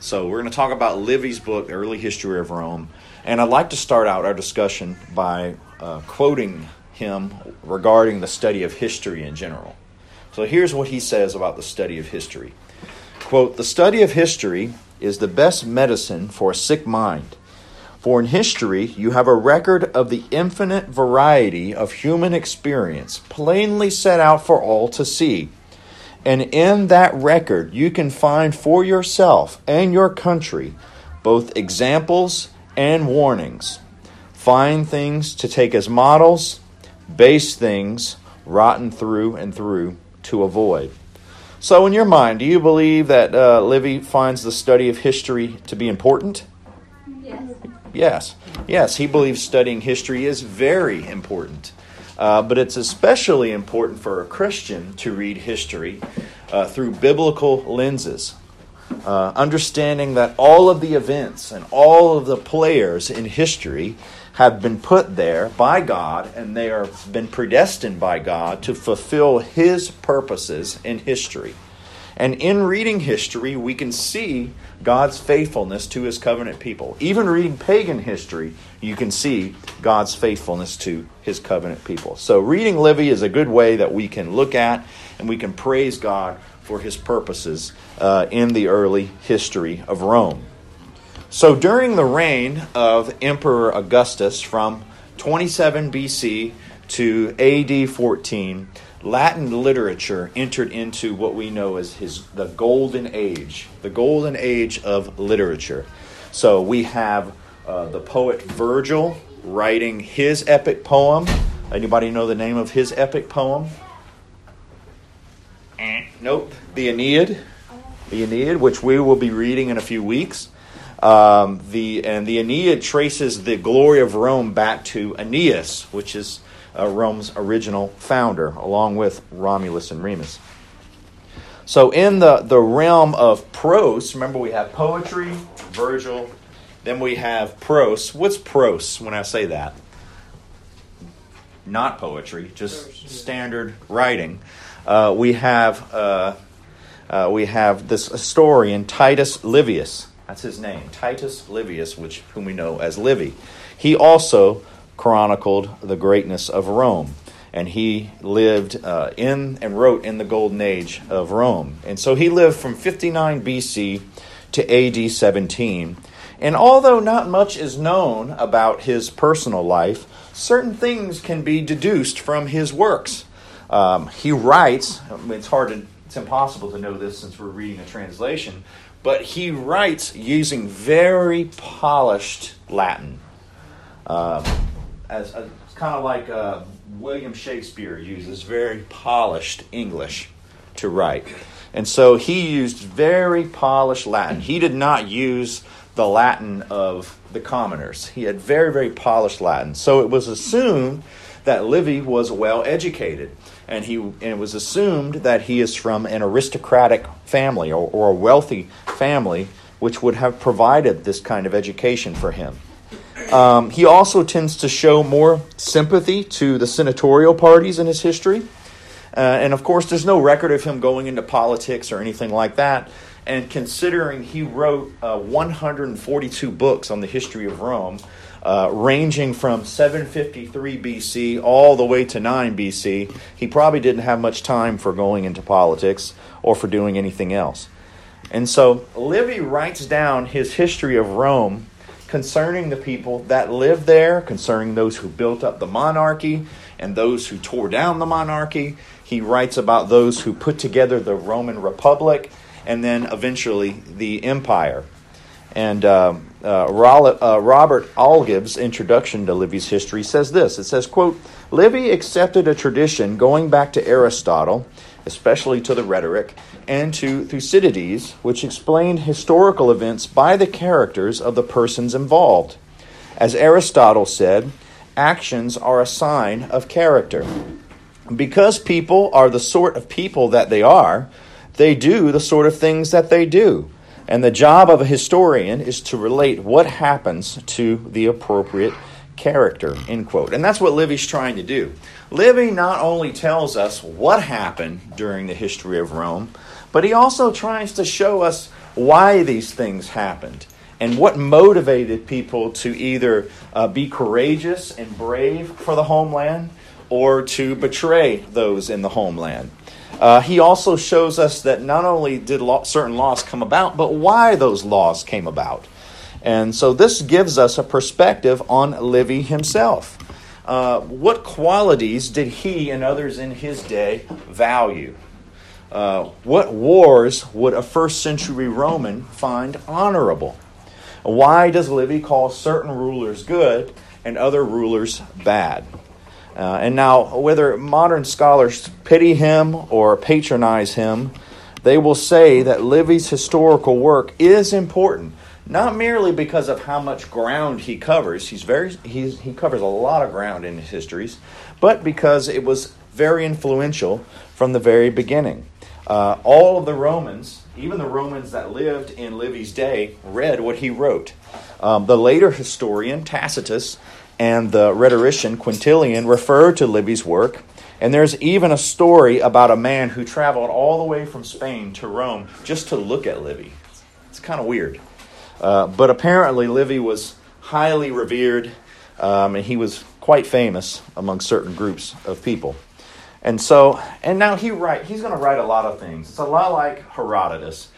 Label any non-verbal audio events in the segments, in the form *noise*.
So we're going to talk about Livy's book, The Early History of Rome. And I'd like to start out our discussion by uh, quoting him regarding the study of history in general. So here's what he says about the study of history. Quote, the study of history is the best medicine for a sick mind. For in history, you have a record of the infinite variety of human experience plainly set out for all to see. And in that record, you can find for yourself and your country both examples and warnings, Find things to take as models, base things, rotten through and through, to avoid. So, in your mind, do you believe that uh, Livy finds the study of history to be important? Yes. Yes. Yes, he believes studying history is very important. Uh, but it's especially important for a Christian to read history uh, through biblical lenses. Uh, understanding that all of the events and all of the players in history have been put there by God and they are been predestined by God to fulfill his purposes in history. And in reading history, we can see God's faithfulness to his covenant people. Even reading pagan history, you can see God's faithfulness to his covenant people. So, reading Livy is a good way that we can look at and we can praise God for his purposes uh, in the early history of Rome. So during the reign of Emperor Augustus from 27 BC to AD 14, Latin literature entered into what we know as his the golden age, the golden age of literature. So we have uh, the poet Virgil writing his epic poem. Anybody know the name of his epic poem? Nope. The Aeneid. The Aeneid, which we will be reading in a few weeks. Um, the and the Aeneid traces the glory of Rome back to Aeneas, which is uh, Rome's original founder, along with Romulus and Remus. So, in the, the realm of prose, remember we have poetry, Virgil, then we have prose. What's prose when I say that? Not poetry, just standard writing. Uh, we have uh, uh, we have this historian Titus Livius that's his name, Titus Livius, which whom we know as Livy. He also chronicled the greatness of Rome, and he lived uh, in and wrote in the golden age of Rome. And so he lived from 59 BC to AD 17. And although not much is known about his personal life, certain things can be deduced from his works. Um, he writes, it's hard to, it's impossible to know this since we're reading a translation, but he writes using very polished Latin. Uh, as, as kind of like uh, William Shakespeare uses very polished English to write. And so he used very polished Latin. He did not use the Latin of the commoners. He had very, very polished Latin. So it was assumed that Livy was well educated and he and it was assumed that he is from an aristocratic family or, or a wealthy family which would have provided this kind of education for him. Um, he also tends to show more sympathy to the senatorial parties in his history. Uh, and of course, there's no record of him going into politics or anything like that. And considering he wrote uh, 142 books on the history of Rome, uh, ranging from 753 BC all the way to 9 BC, he probably didn't have much time for going into politics or for doing anything else. And so Livy writes down his history of Rome concerning the people that lived there, concerning those who built up the monarchy and those who tore down the monarchy. He writes about those who put together the Roman Republic and then eventually the empire. And um, uh, uh, Robert Ogilvie's introduction to Livy's history says this. It says, quote, Livy accepted a tradition going back to Aristotle, especially to the rhetoric, and to Thucydides, which explained historical events by the characters of the persons involved. As Aristotle said, actions are a sign of character. Because people are the sort of people that they are, they do the sort of things that they do. And the job of a historian is to relate what happens to the appropriate character, end quote. And that's what Livy's trying to do. Livy not only tells us what happened during the history of Rome, but he also tries to show us why these things happened and what motivated people to either uh, be courageous and brave for the homeland or to betray those in the homeland. Uh, he also shows us that not only did law, certain laws come about, but why those laws came about. And so this gives us a perspective on Livy himself. Uh, what qualities did he and others in his day value? Uh, what wars would a first century Roman find honorable? Why does Livy call certain rulers good and other rulers bad? Uh, and now, whether modern scholars pity him or patronize him, they will say that Livy's historical work is important, not merely because of how much ground he covers. He's very he's, he covers a lot of ground in his histories, but because it was very influential from the very beginning. Uh, all of the Romans, even the Romans that lived in Livy's day, read what he wrote. Um, the later historian Tacitus and the rhetorician Quintilian refer to Livy's work. And there's even a story about a man who traveled all the way from Spain to Rome just to look at Livy. It's kind of weird. Uh, but apparently, Livy was highly revered, um, and he was quite famous among certain groups of people. And so, and now he write, he's going to write a lot of things. It's a lot like Herodotus.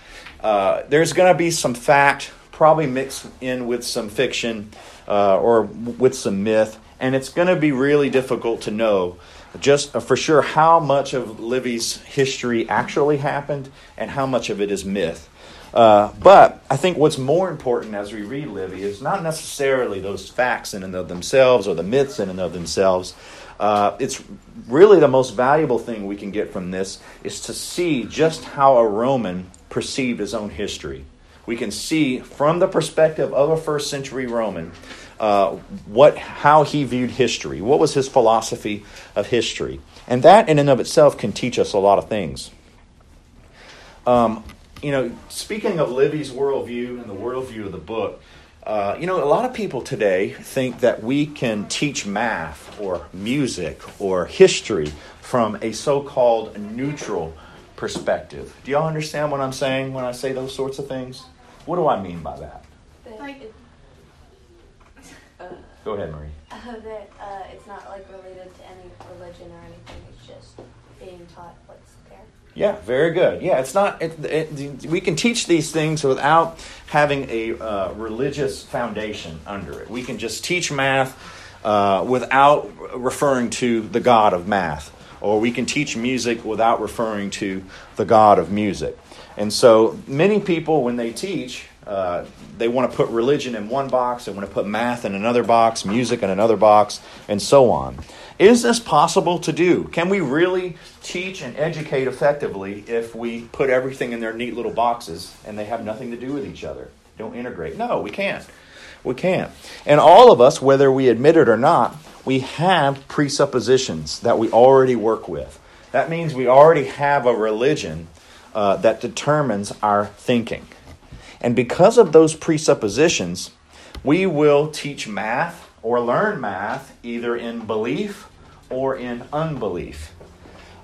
Uh, there's going to be some fact, probably mixed in with some fiction uh, or with some myth, and it's going to be really difficult to know just for sure how much of Livy's history actually happened and how much of it is myth. Uh, but I think what's more important as we read Livy is not necessarily those facts in and of themselves or the myths in and of themselves. Uh, it's really the most valuable thing we can get from this is to see just how a Roman perceived his own history we can see from the perspective of a first century Roman uh, what how he viewed history. What was his philosophy of history? And that in and of itself can teach us a lot of things. Um, you know, speaking of Livy's worldview and the worldview of the book, uh, you know, a lot of people today think that we can teach math or music or history from a so called neutral perspective. Do y'all understand what I'm saying when I say those sorts of things? What do I mean by that? Like, uh, Go ahead, Marie. *laughs* Uh, that uh, it's not like related to any religion or anything. It's just being taught what's there. Yeah, very good. Yeah, it's not. It, it, we can teach these things without having a uh, religious foundation under it. We can just teach math uh, without referring to the God of math, or we can teach music without referring to the God of music. And so many people, when they teach, uh, they want to put religion in one box, they want to put math in another box, music in another box, and so on. Is this possible to do? Can we really teach and educate effectively if we put everything in their neat little boxes and they have nothing to do with each other? Don't integrate. No, we can't. We can't. And all of us, whether we admit it or not, we have presuppositions that we already work with. That means we already have a religion uh, that determines our thinking. And because of those presuppositions, we will teach math or learn math either in belief or in unbelief.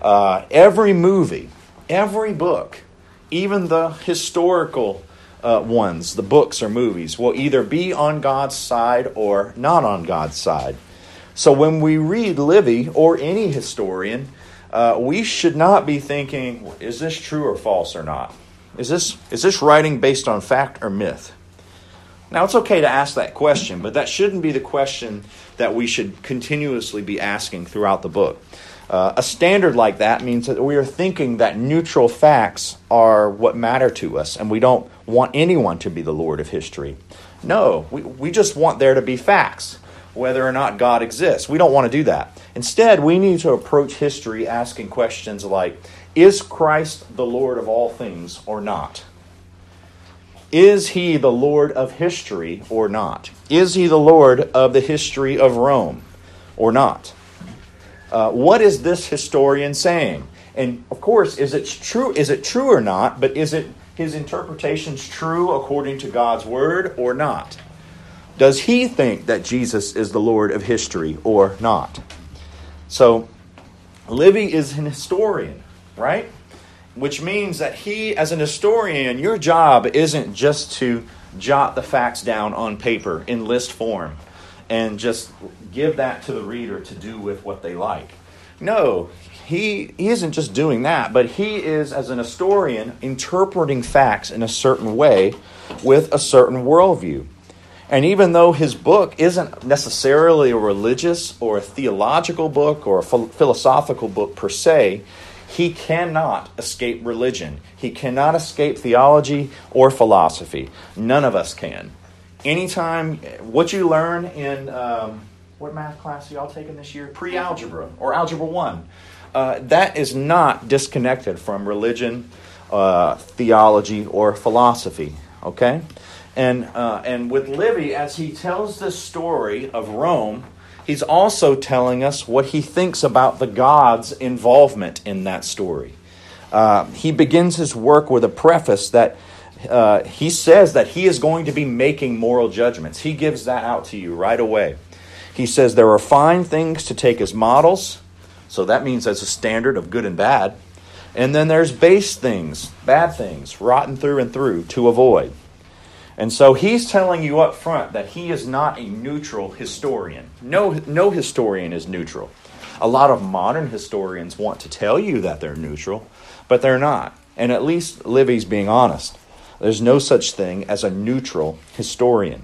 Uh, every movie, every book, even the historical uh, ones, the books or movies, will either be on God's side or not on God's side. So when we read Livy or any historian, uh, we should not be thinking, is this true or false or not? Is this, is this writing based on fact or myth? Now, it's okay to ask that question, but that shouldn't be the question that we should continuously be asking throughout the book. Uh, a standard like that means that we are thinking that neutral facts are what matter to us, and we don't want anyone to be the Lord of history. No, we, we just want there to be facts whether or not God exists. We don't want to do that. Instead, we need to approach history asking questions like Is Christ the Lord of all things or not? Is he the Lord of history or not? Is he the Lord of the history of Rome or not? Uh, what is this historian saying? And of course, is it true? Is it true or not? But is it his interpretations true according to God's word or not? Does he think that Jesus is the Lord of history or not? So, Livy is an historian, right? which means that he, as an historian, your job isn't just to jot the facts down on paper in list form and just give that to the reader to do with what they like. No, he, he isn't just doing that, but he is, as an historian, interpreting facts in a certain way with a certain worldview. And even though his book isn't necessarily a religious or a theological book or a philosophical book per se, he cannot escape religion. He cannot escape theology or philosophy. None of us can. Anytime, what you learn in um, what math class are y'all taking this year? Pre algebra or algebra 1. Uh, that is not disconnected from religion, uh, theology, or philosophy. Okay? And, uh, and with Livy, as he tells this story of Rome, he's also telling us what he thinks about the gods' involvement in that story. Uh, he begins his work with a preface that uh, he says that he is going to be making moral judgments. He gives that out to you right away. He says there are fine things to take as models, so that means as a standard of good and bad. And then there's base things, bad things, rotten through and through, to avoid. And so he's telling you up front that he is not a neutral historian. No, no historian is neutral. A lot of modern historians want to tell you that they're neutral, but they're not. And at least Livy's being honest. There's no such thing as a neutral historian.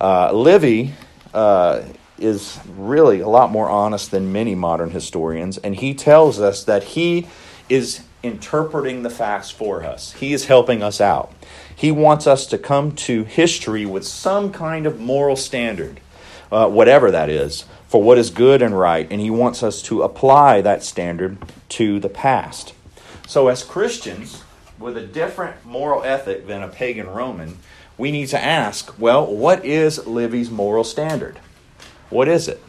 Uh, Livy uh, is really a lot more honest than many modern historians, and he tells us that he is interpreting the facts for us. He is helping us out. He wants us to come to history with some kind of moral standard, uh, whatever that is, for what is good and right, and He wants us to apply that standard to the past. So, as Christians, with a different moral ethic than a pagan Roman, we need to ask well, what is Livy's moral standard? What is it?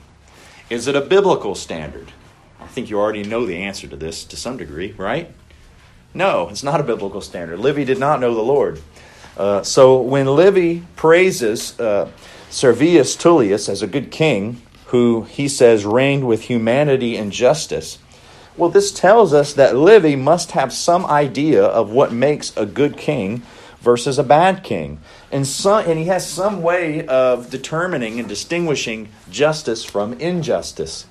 Is it a biblical standard? I think you already know the answer to this to some degree, right? No, it's not a biblical standard. Livy did not know the Lord. Uh, so when Livy praises uh, Servius Tullius as a good king, who he says reigned with humanity and justice, well, this tells us that Livy must have some idea of what makes a good king versus a bad king. And, some, and he has some way of determining and distinguishing justice from injustice.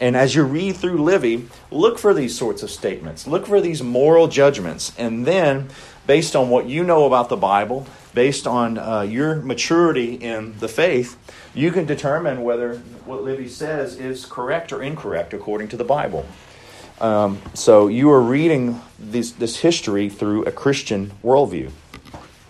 And as you read through Livy, look for these sorts of statements. Look for these moral judgments. And then, based on what you know about the Bible, based on uh, your maturity in the faith, you can determine whether what Livy says is correct or incorrect according to the Bible. Um, so you are reading this, this history through a Christian worldview.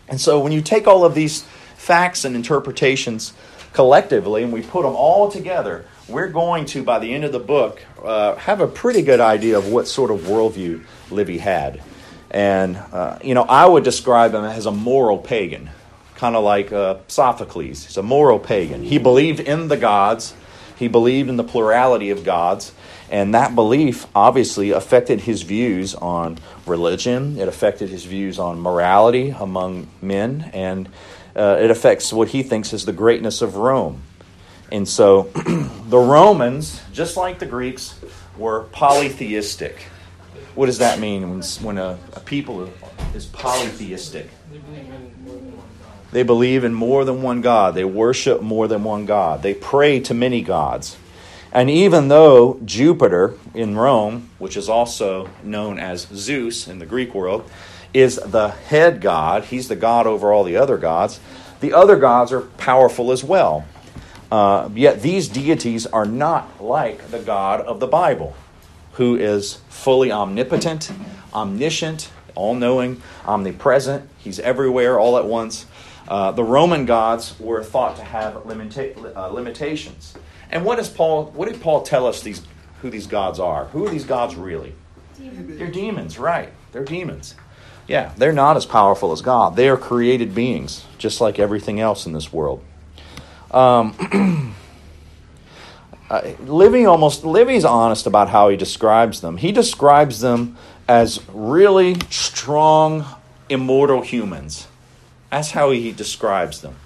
And so when you take all of these facts and interpretations collectively and we put them all together, we're going to, by the end of the book, uh, have a pretty good idea of what sort of worldview Livy had. And, uh, you know, I would describe him as a moral pagan, kind of like uh, Sophocles. He's a moral pagan. He believed in the gods, he believed in the plurality of gods, and that belief obviously affected his views on religion, it affected his views on morality among men, and uh, it affects what he thinks is the greatness of Rome. And so *clears throat* the Romans, just like the Greeks, were polytheistic. What does that mean when, when a, a people is polytheistic? They believe in more than one God. They worship more than one God. They pray to many gods. And even though Jupiter in Rome, which is also known as Zeus in the Greek world, is the head god, he's the god over all the other gods, the other gods are powerful as well. Uh, yet these deities are not like the God of the Bible, who is fully omnipotent, omniscient, all knowing, omnipresent. He's everywhere all at once. Uh, the Roman gods were thought to have limita- uh, limitations. And what does Paul? What did Paul tell us? These who these gods are? Who are these gods really? Demons. They're demons, right? They're demons. Yeah, they're not as powerful as God. They are created beings, just like everything else in this world. Um, *clears throat* uh, Livy almost Livy's honest about how he describes them. He describes them as really strong, immortal humans. That's how he describes them.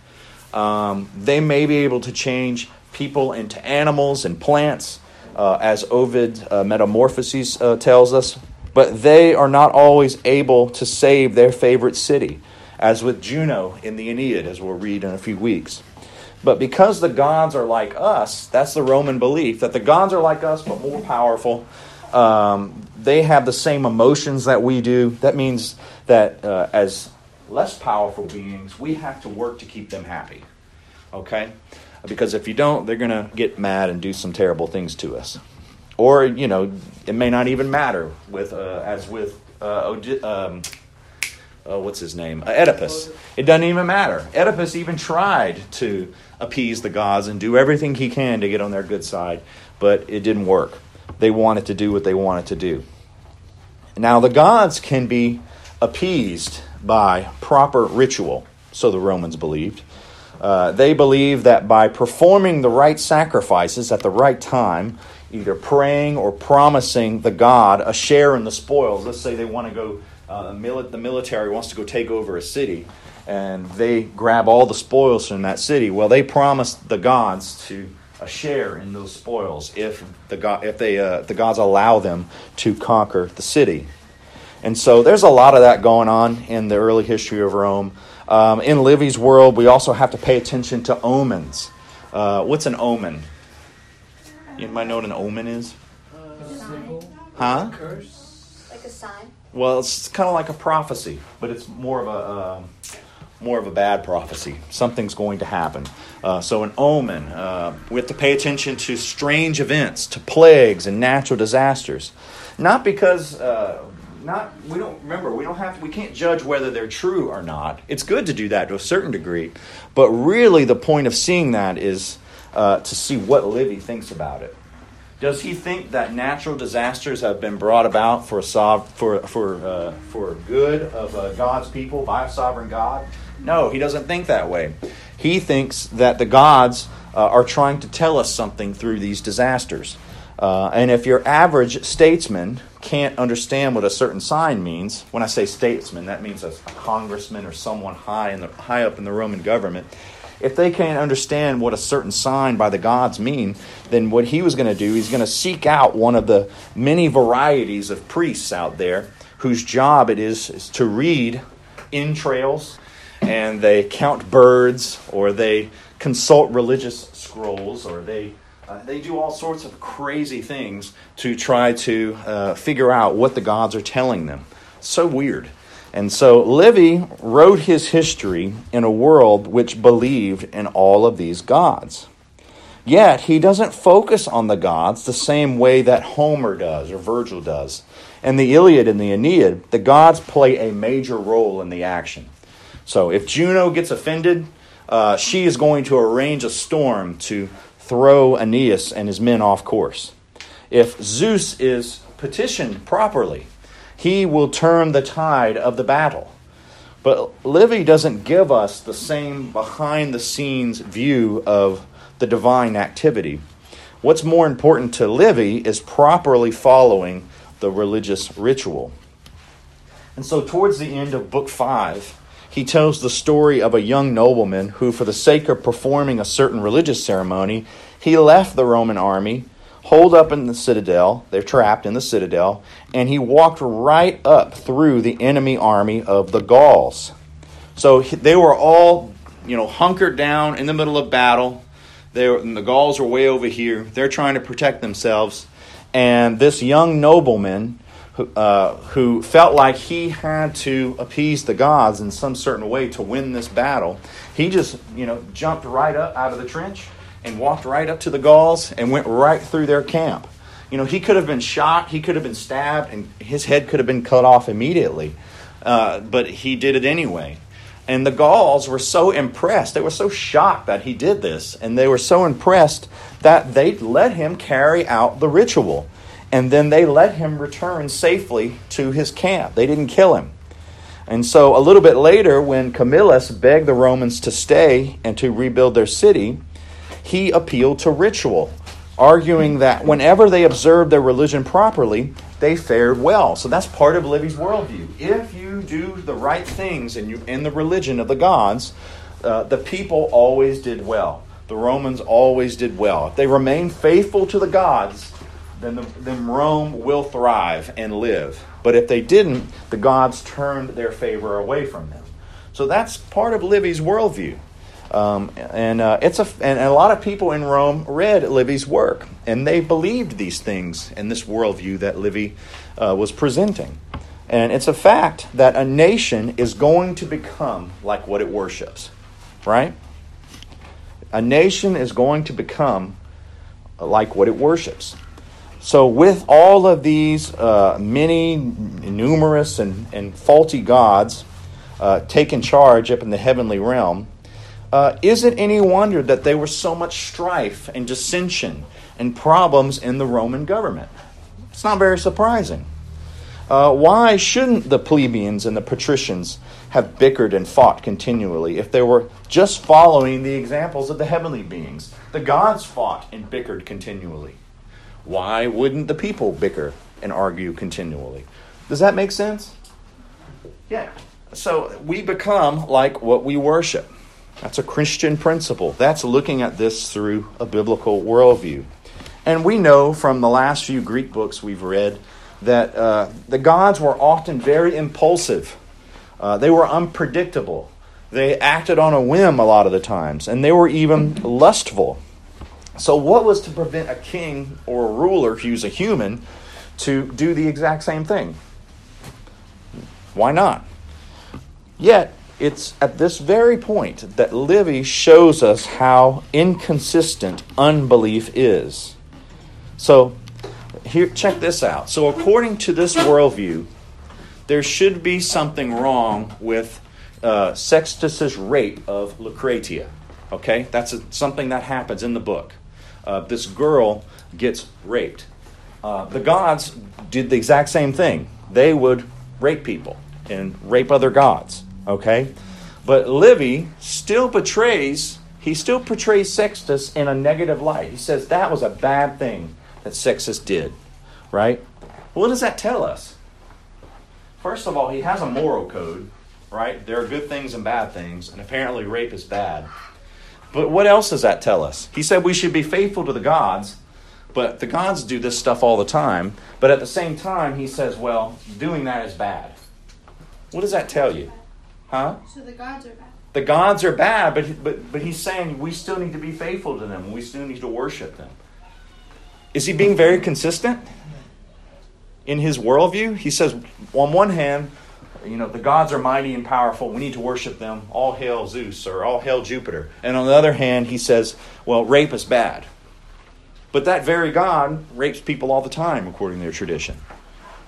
Um, they may be able to change people into animals and plants, uh, as Ovid uh, Metamorphoses uh, tells us. but they are not always able to save their favorite city, as with Juno in the Aeneid, as we'll read in a few weeks. But because the gods are like us, that's the Roman belief that the gods are like us but more powerful. Um, they have the same emotions that we do. That means that uh, as less powerful beings, we have to work to keep them happy. Okay? Because if you don't, they're going to get mad and do some terrible things to us. Or, you know, it may not even matter with, uh, as with uh, um, uh, what's his name? Uh, Oedipus. It doesn't even matter. Oedipus even tried to appease the gods and do everything he can to get on their good side, but it didn't work. They wanted to do what they wanted to do. Now, the gods can be appeased by proper ritual, so the Romans believed. Uh, they believed that by performing the right sacrifices at the right time, either praying or promising the god a share in the spoils, let's say they want to go, uh, the military wants to go take over a city, and they grab all the spoils from that city. Well, they promised the gods to a share in those spoils if the god, if they uh, the gods allow them to conquer the city. And so there's a lot of that going on in the early history of Rome. Um, in Livy's world, we also have to pay attention to omens. Uh, what's an omen? You might know what an omen is? Uh, huh? Like a sign? Well, it's kind of like a prophecy, but it's more of a. Uh, more of a bad prophecy. Something's going to happen. Uh, so, an omen. Uh, we have to pay attention to strange events, to plagues and natural disasters. Not because, uh, not we don't remember. We don't have. To, we can't judge whether they're true or not. It's good to do that to a certain degree, but really the point of seeing that is uh, to see what Livy thinks about it. Does he think that natural disasters have been brought about for for for uh, for good of uh, God's people by a sovereign God? No, he doesn't think that way. He thinks that the gods uh, are trying to tell us something through these disasters. Uh, and if your average statesman can't understand what a certain sign means, when I say statesman, that means a congressman or someone high, in the, high up in the Roman government. If they can't understand what a certain sign by the gods mean, then what he was going to do, he's going to seek out one of the many varieties of priests out there whose job it is, is to read entrails and they count birds or they consult religious scrolls or they uh, they do all sorts of crazy things to try to uh, figure out what the gods are telling them. So weird. And so Livy wrote his history in a world which believed in all of these gods. Yet he doesn't focus on the gods the same way that Homer does or Virgil does. In the Iliad and the Aeneid, the gods play a major role in the action. So if Juno gets offended, uh, she is going to arrange a storm to throw Aeneas and his men off course. If Zeus is petitioned properly, he will turn the tide of the battle. But Livy doesn't give us the same behind the scenes view of the divine activity. What's more important to Livy is properly following the religious ritual. And so, towards the end of Book 5, he tells the story of a young nobleman who, for the sake of performing a certain religious ceremony, he left the Roman army, holed up in the citadel, they're trapped in the citadel, and he walked right up through the enemy army of the Gauls. So they were all, you know, hunkered down in the middle of battle. They were, the Gauls were way over here. They're trying to protect themselves. And this young nobleman who, uh, who felt like he had to appease the gods in some certain way to win this battle, he just, you know, jumped right up out of the trench and walked right up to the Gauls and went right through their camp. You know, he could have been shot, he could have been stabbed, and his head could have been cut off immediately. Uh, but he did it anyway. And the Gauls were so impressed, they were so shocked that he did this, and they were so impressed that they let him carry out the ritual and then they let him return safely to his camp. They didn't kill him. And so, a little bit later, when Camillus begged the Romans to stay and to rebuild their city, he appealed to ritual, arguing that whenever they observed their religion properly, they fared well. So that's part of Livy's worldview. If you do the right things in, you, in the religion of the gods, uh, the people always did well. The Romans always did well. If they remain faithful to the gods, then, the, then Rome will thrive and live. But if they didn't, the gods turned their favor away from them. So that's part of Livy's worldview. Um, and uh, it's a and a lot of people in Rome read Livy's work, and they believed these things and this worldview that Livy uh, was presenting. And it's a fact that a nation is going to become like what it worships, right? A nation is going to become like what it worships. So, with all of these uh, many, numerous, and, and faulty gods uh, taking charge up in the heavenly realm, uh, is it any wonder that there was so much strife and dissension and problems in the Roman government? It's not very surprising. Uh, why shouldn't the plebeians and the patricians have bickered and fought continually if they were just following the examples of the heavenly beings? The gods fought and bickered continually. Why wouldn't the people bicker and argue continually? Does that make sense? Yeah. So we become like what we worship. That's a Christian principle. That's looking at this through a biblical worldview. And we know from the last few Greek books we've read that uh, the gods were often very impulsive, uh, they were unpredictable. They acted on a whim a lot of the times, and they were even lustful. So, what was to prevent a king or a ruler who's a human to do the exact same thing? Why not? Yet, it's at this very point that Livy shows us how inconsistent unbelief is. So, here, check this out. So, according to this worldview, there should be something wrong with uh, Sextus's rape of Lucretia. Okay, that's a, something that happens in the book. Uh, this girl gets raped. Uh, the gods did the exact same thing. They would rape people and rape other gods. Okay, but Livy still portrays he still portrays Sextus in a negative light. He says that was a bad thing that Sextus did, right? What does that tell us? First of all, he has a moral code, right? There are good things and bad things, and apparently rape is bad. But what else does that tell us? He said we should be faithful to the gods, but the gods do this stuff all the time. But at the same time, he says, well, doing that is bad. What does that tell you? Huh? So the gods are bad. The gods are bad, but, but, but he's saying we still need to be faithful to them. We still need to worship them. Is he being very consistent in his worldview? He says, on one hand, you know, the gods are mighty and powerful. We need to worship them. All hail Zeus or all hail Jupiter. And on the other hand, he says, well, rape is bad. But that very God rapes people all the time, according to their tradition.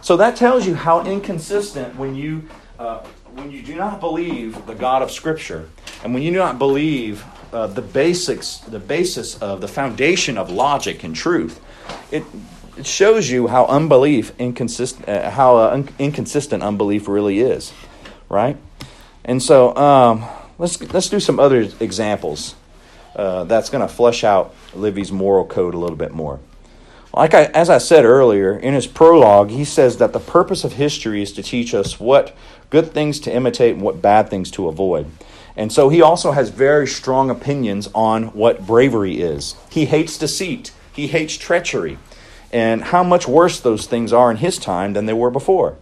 So that tells you how inconsistent when you uh, when you do not believe the God of Scripture, and when you do not believe uh, the basics, the basis of the foundation of logic and truth, it it shows you how unbelief inconsistent, uh, how uh, un- inconsistent unbelief really is, right? And so um, let's let's do some other examples uh, that's going to flesh out Livy's moral code a little bit more. Like I, as I said earlier, in his prologue, he says that the purpose of history is to teach us what good things to imitate and what bad things to avoid. And so he also has very strong opinions on what bravery is. He hates deceit, he hates treachery, and how much worse those things are in his time than they were before.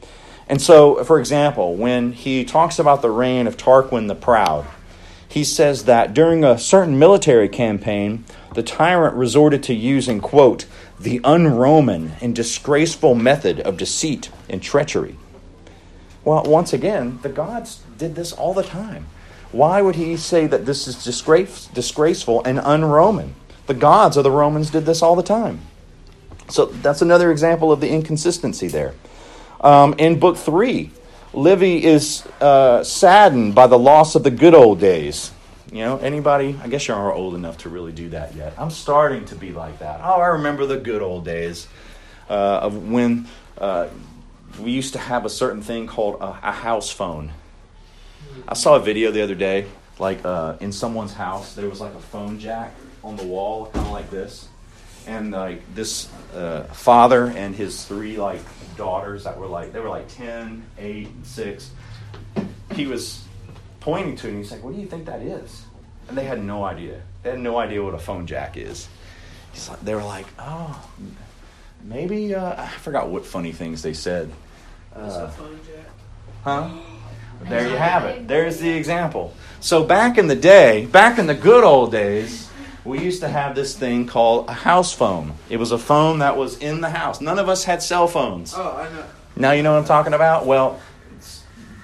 And so, for example, when he talks about the reign of Tarquin the Proud, he says that during a certain military campaign, the tyrant resorted to using, quote, the un-Roman and disgraceful method of deceit and treachery. Well, once again, the gods did this all the time. Why would he say that this is disgrace, disgraceful and un-Roman? The gods of the Romans did this all the time. So that's another example of the inconsistency there. Um, in book three, Livy is uh, saddened by the loss of the good old days. You know, anybody? I guess you aren't old enough to really do that yet. I'm starting to be like that. Oh, I remember the good old days uh, of when uh, we used to have a certain thing called a, a, house phone. I saw a video the other day, like uh, in someone's house, there was like a phone jack on the wall, kind of like this, and like this uh, father and his three like daughters that were like they were like 10, 8, 6. He was pointing to it, and he's like, What do you think that is? And they had no idea. They had no idea what a phone jack is. Like, they were like, Oh, maybe uh, I forgot what funny things they said. Uh, huh? *gasps* There you have it. There's the example. So back in the day, back in the good old days, we used to have this thing called a house phone. It was a phone that was in the house. None of us had cell phones. Oh, I know. Now you know what I'm talking about? Well,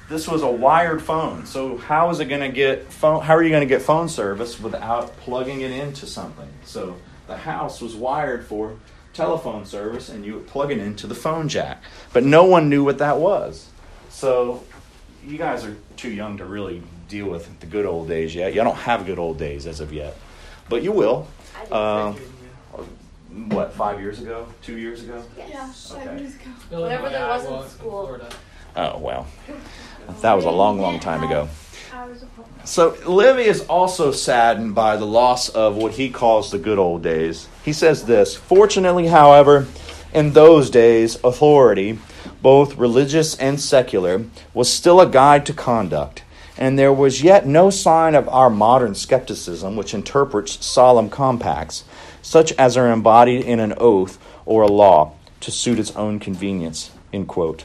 this was a wired phone. So how is it going to get phone how are you going to get phone service without plugging it into something? So the house was wired for telephone service and you would plug it into the phone jack. But no one knew what that was. So you guys are too young to really deal with the good old days yet. Y'all don't have good old days as of yet. But you will. Uh, what, five years ago? Two years ago? Yes. Yeah, Okay. five years ago. Whatever there was in Iowa, school. Florida. Oh, well. That was a long, long time ago. So Livy is also saddened by the loss of what he calls the good old days. He says this Fortunately, however, in those days, authority, both religious and secular, was still a guide to conduct, and there was yet no sign of our modern skepticism, which interprets solemn compacts, such as are embodied in an oath or a law, to suit its own convenience. End quote.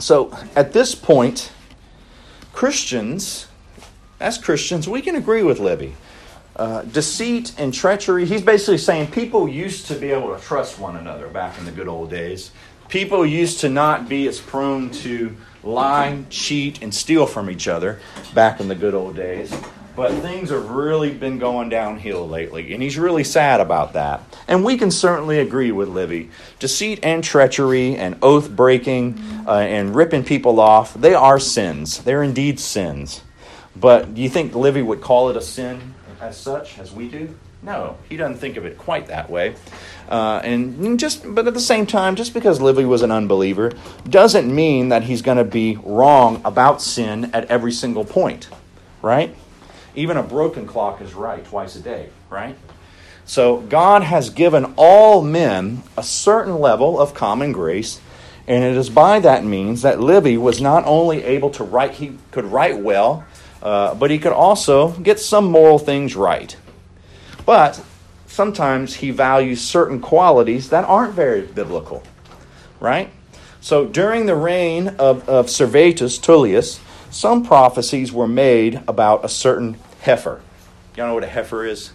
So at this point, Christians as Christians, we can agree with Livy. Uh, deceit and treachery, he's basically saying people used to be able to trust one another back in the good old days. People used to not be as prone to lie, cheat, and steal from each other back in the good old days. But things have really been going downhill lately, and he's really sad about that. And we can certainly agree with Livy. Deceit and treachery and oath breaking uh, and ripping people off, they are sins. They're indeed sins. But do you think Livy would call it a sin as such, as we do? No, he doesn't think of it quite that way. Uh, and just, but at the same time, just because Livy was an unbeliever doesn't mean that he's going to be wrong about sin at every single point, right? Even a broken clock is right twice a day, right? So God has given all men a certain level of common grace, and it is by that means that Livy was not only able to write, he could write well, uh, but he could also get some moral things right. But sometimes he values certain qualities that aren't very biblical, right? So during the reign of, of Servetus Tullius, some prophecies were made about a certain heifer. Y'all know what a heifer is?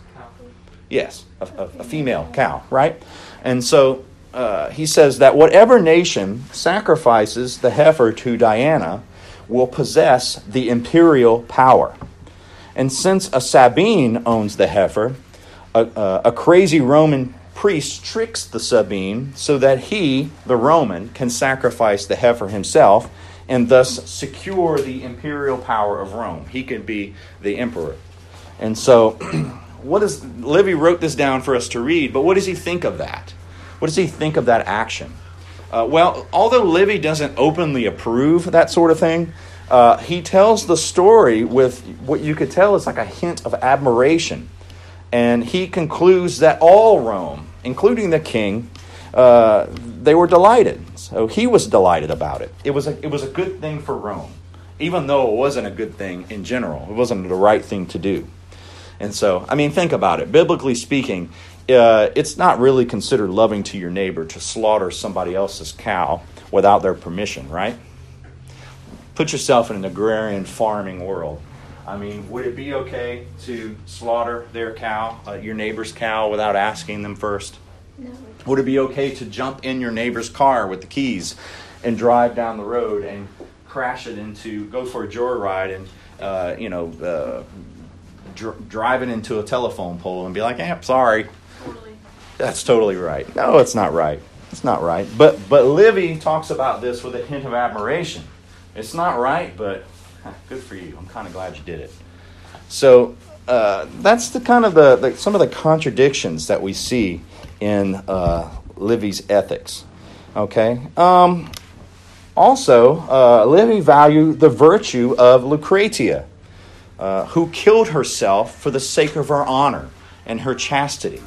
Yes, a, a, a female cow, right? And so uh, he says that whatever nation sacrifices the heifer to Diana will possess the imperial power. And since a Sabine owns the heifer, a, a, a crazy Roman priest tricks the Sabine so that he, the Roman, can sacrifice the heifer himself and thus secure the imperial power of Rome. He can be the emperor. And so, *clears throat* what is Livy wrote this down for us to read, but what does he think of that? What does he think of that action? Uh, well, although Livy doesn't openly approve that sort of thing, uh, he tells the story with what you could tell is like a hint of admiration. And he concludes that all Rome, including the king, uh, they were delighted. So he was delighted about it. It was, a, it was a good thing for Rome, even though it wasn't a good thing in general. It wasn't the right thing to do. And so, I mean, think about it. Biblically speaking, uh, it's not really considered loving to your neighbor to slaughter somebody else's cow without their permission, right? Put yourself in an agrarian farming world. I mean, would it be okay to slaughter their cow, uh, your neighbor's cow, without asking them first? No. Would it be okay to jump in your neighbor's car with the keys and drive down the road and crash it into, go for a joyride and, uh, you know, uh, dr- drive it into a telephone pole and be like, eh, sorry, Totally. that's totally right. No, it's not right. It's not right. But but Livy talks about this with a hint of admiration. It's not right, but good for you. I'm kind of glad you did it. So uh, that's the kind of the, the some of the contradictions that we see in uh, Livy's ethics. Okay. Um, also, uh, Livy valued the virtue of Lucretia, uh, who killed herself for the sake of her honor and her chastity.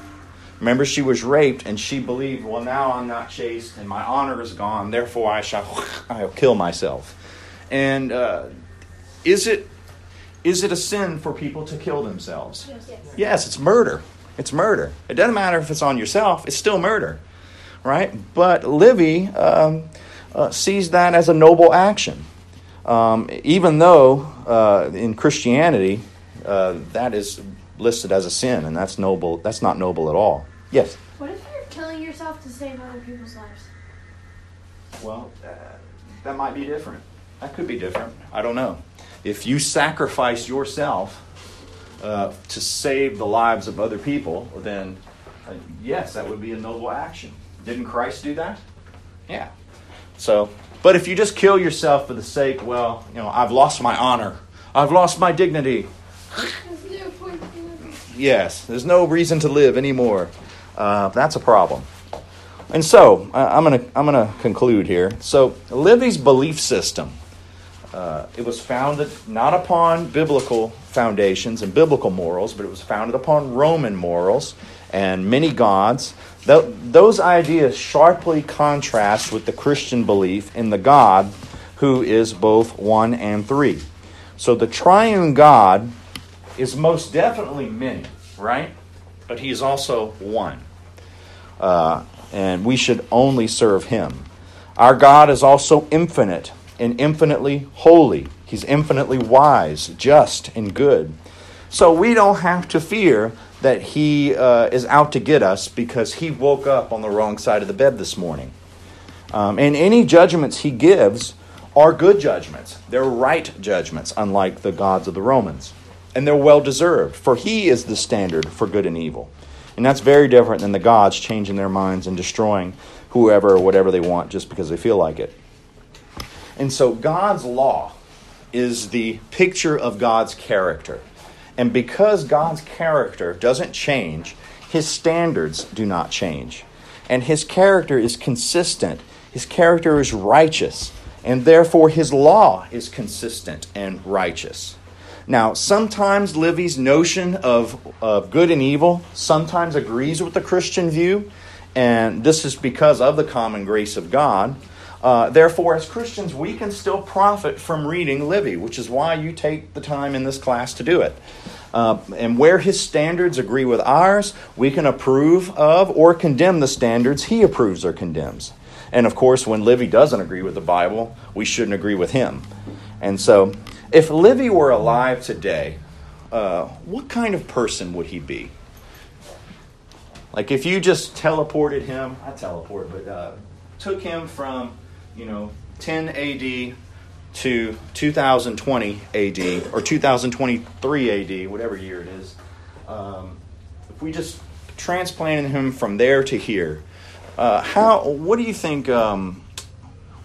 Remember, she was raped, and she believed, well, now I'm not chaste, and my honor is gone, therefore I shall *laughs* I'll kill myself. And uh, is it is it a sin for people to kill themselves? Yes. Yes, yes it's murder. It's murder. It doesn't matter if it's on yourself; it's still murder, right? But Livy um, uh, sees that as a noble action. Um, even though uh, in Christianity uh, that is listed as a sin, and that's noble. That's not noble at all. Yes. What if you're killing yourself to save other people's lives? Well, uh, that might be different. That could be different. I don't know. If you sacrifice yourself uh, to save the lives of other people, then uh, yes, that would be a noble action. Didn't Christ do that? Yeah. So, but if you just kill yourself for the sake, well, you know, I've lost my honor, I've lost my dignity. Yes, there's no reason to live anymore. Uh, that's a problem. And so I'm to I'm to conclude here. So Livy's belief system, uh, it was founded not upon biblical foundations and biblical morals, but it was founded upon Roman morals and many gods. Those ideas sharply contrast with the Christian belief in the God who is both one and three. So the triune God is most definitely many, right? But he is also one. Uh, and we should only serve him. Our God is also infinite and infinitely holy. He's infinitely wise, just, and good. So we don't have to fear that he uh, is out to get us because he woke up on the wrong side of the bed this morning. Um, and any judgments he gives are good judgments. They're right judgments, unlike the gods of the Romans. And they're well deserved, for he is the standard for good and evil. And that's very different than the gods changing their minds and destroying whoever or whatever they want just because they feel like it. And so God's law is the picture of God's character. And because God's character doesn't change, his standards do not change. And his character is consistent, his character is righteous, and therefore his law is consistent and righteous. Now, sometimes Livy's notion of, of good and evil sometimes agrees with the Christian view, and this is because of the common grace of God. Uh, therefore, as Christians, we can still profit from reading Livy, which is why you take the time in this class to do it. Uh, and where his standards agree with ours, we can approve of or condemn the standards he approves or condemns. And of course, when Livy doesn't agree with the Bible, we shouldn't agree with him. And so, if Livy were alive today, uh, what kind of person would he be? Like if you just teleported him, I teleport, but uh, took him from, you know, 10 AD to 2020 AD or 2023 AD, whatever year it is. Um, if we just transplanted him from there to here, uh, how? What do you think? Um,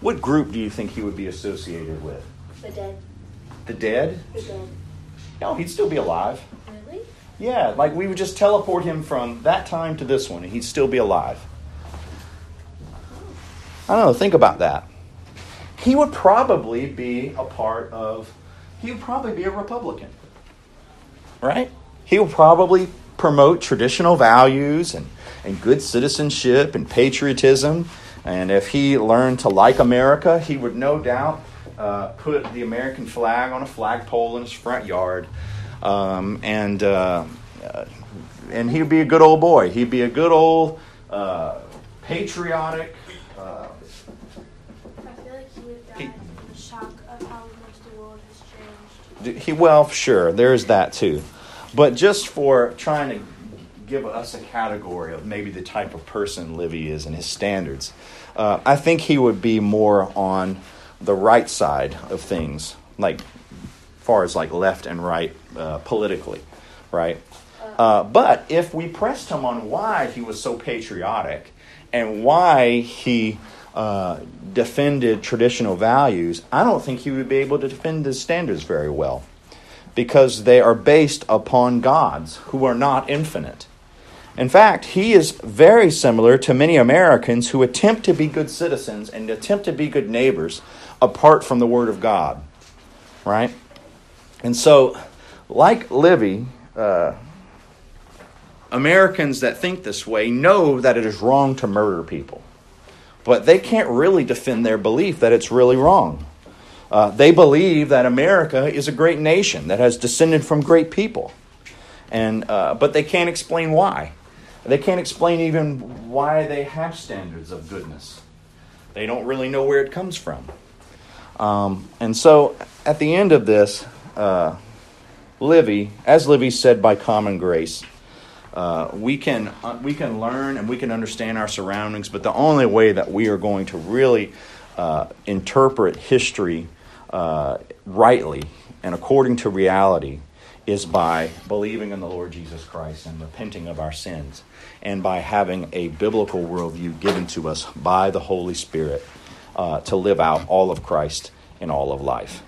what group do you think he would be associated with? The dead. The dead? The dead. No, he'd still be alive. Really? Yeah, like we would just teleport him from that time to this one, and he'd still be alive. I don't know. Think about that. He would probably be a part of. He would probably be a Republican, right? He would probably promote traditional values and, and good citizenship and patriotism. And if he learned to like America, he would no doubt uh, put the American flag on a flagpole in his front yard, um, and uh, uh, and he'd be a good old boy. He'd be a good old uh, patriotic. Uh, I feel like he would die He- from the shock of how much the world has changed. He, well, sure, there's that too, but just for trying to give us a category of maybe the type of person Livy is and his standards, uh, I think he would be more on the right side of things, like far as like left and right uh, politically, right? Uh, but if we pressed him on why he was so patriotic and why he uh, defended traditional values, I don't think he would be able to defend his standards very well because they are based upon gods who are not infinite. In fact, he is very similar to many Americans who attempt to be good citizens and attempt to be good neighbors apart from the Word of God. Right? And so, like Livy, uh, Americans that think this way know that it is wrong to murder people, but they can't really defend their belief that it's really wrong. Uh, they believe that America is a great nation that has descended from great people, and uh, but they can't explain why. They can't explain even why they have standards of goodness. They don't really know where it comes from. Um, and so at the end of this, uh, Livy, as Livy said by common grace, uh, we can uh, we can learn and we can understand our surroundings, but the only way that we are going to really uh, interpret history uh, rightly and according to reality is by believing in the Lord Jesus Christ and repenting of our sins, and by having a biblical worldview given to us by the Holy Spirit uh, to live out all of Christ in all of life.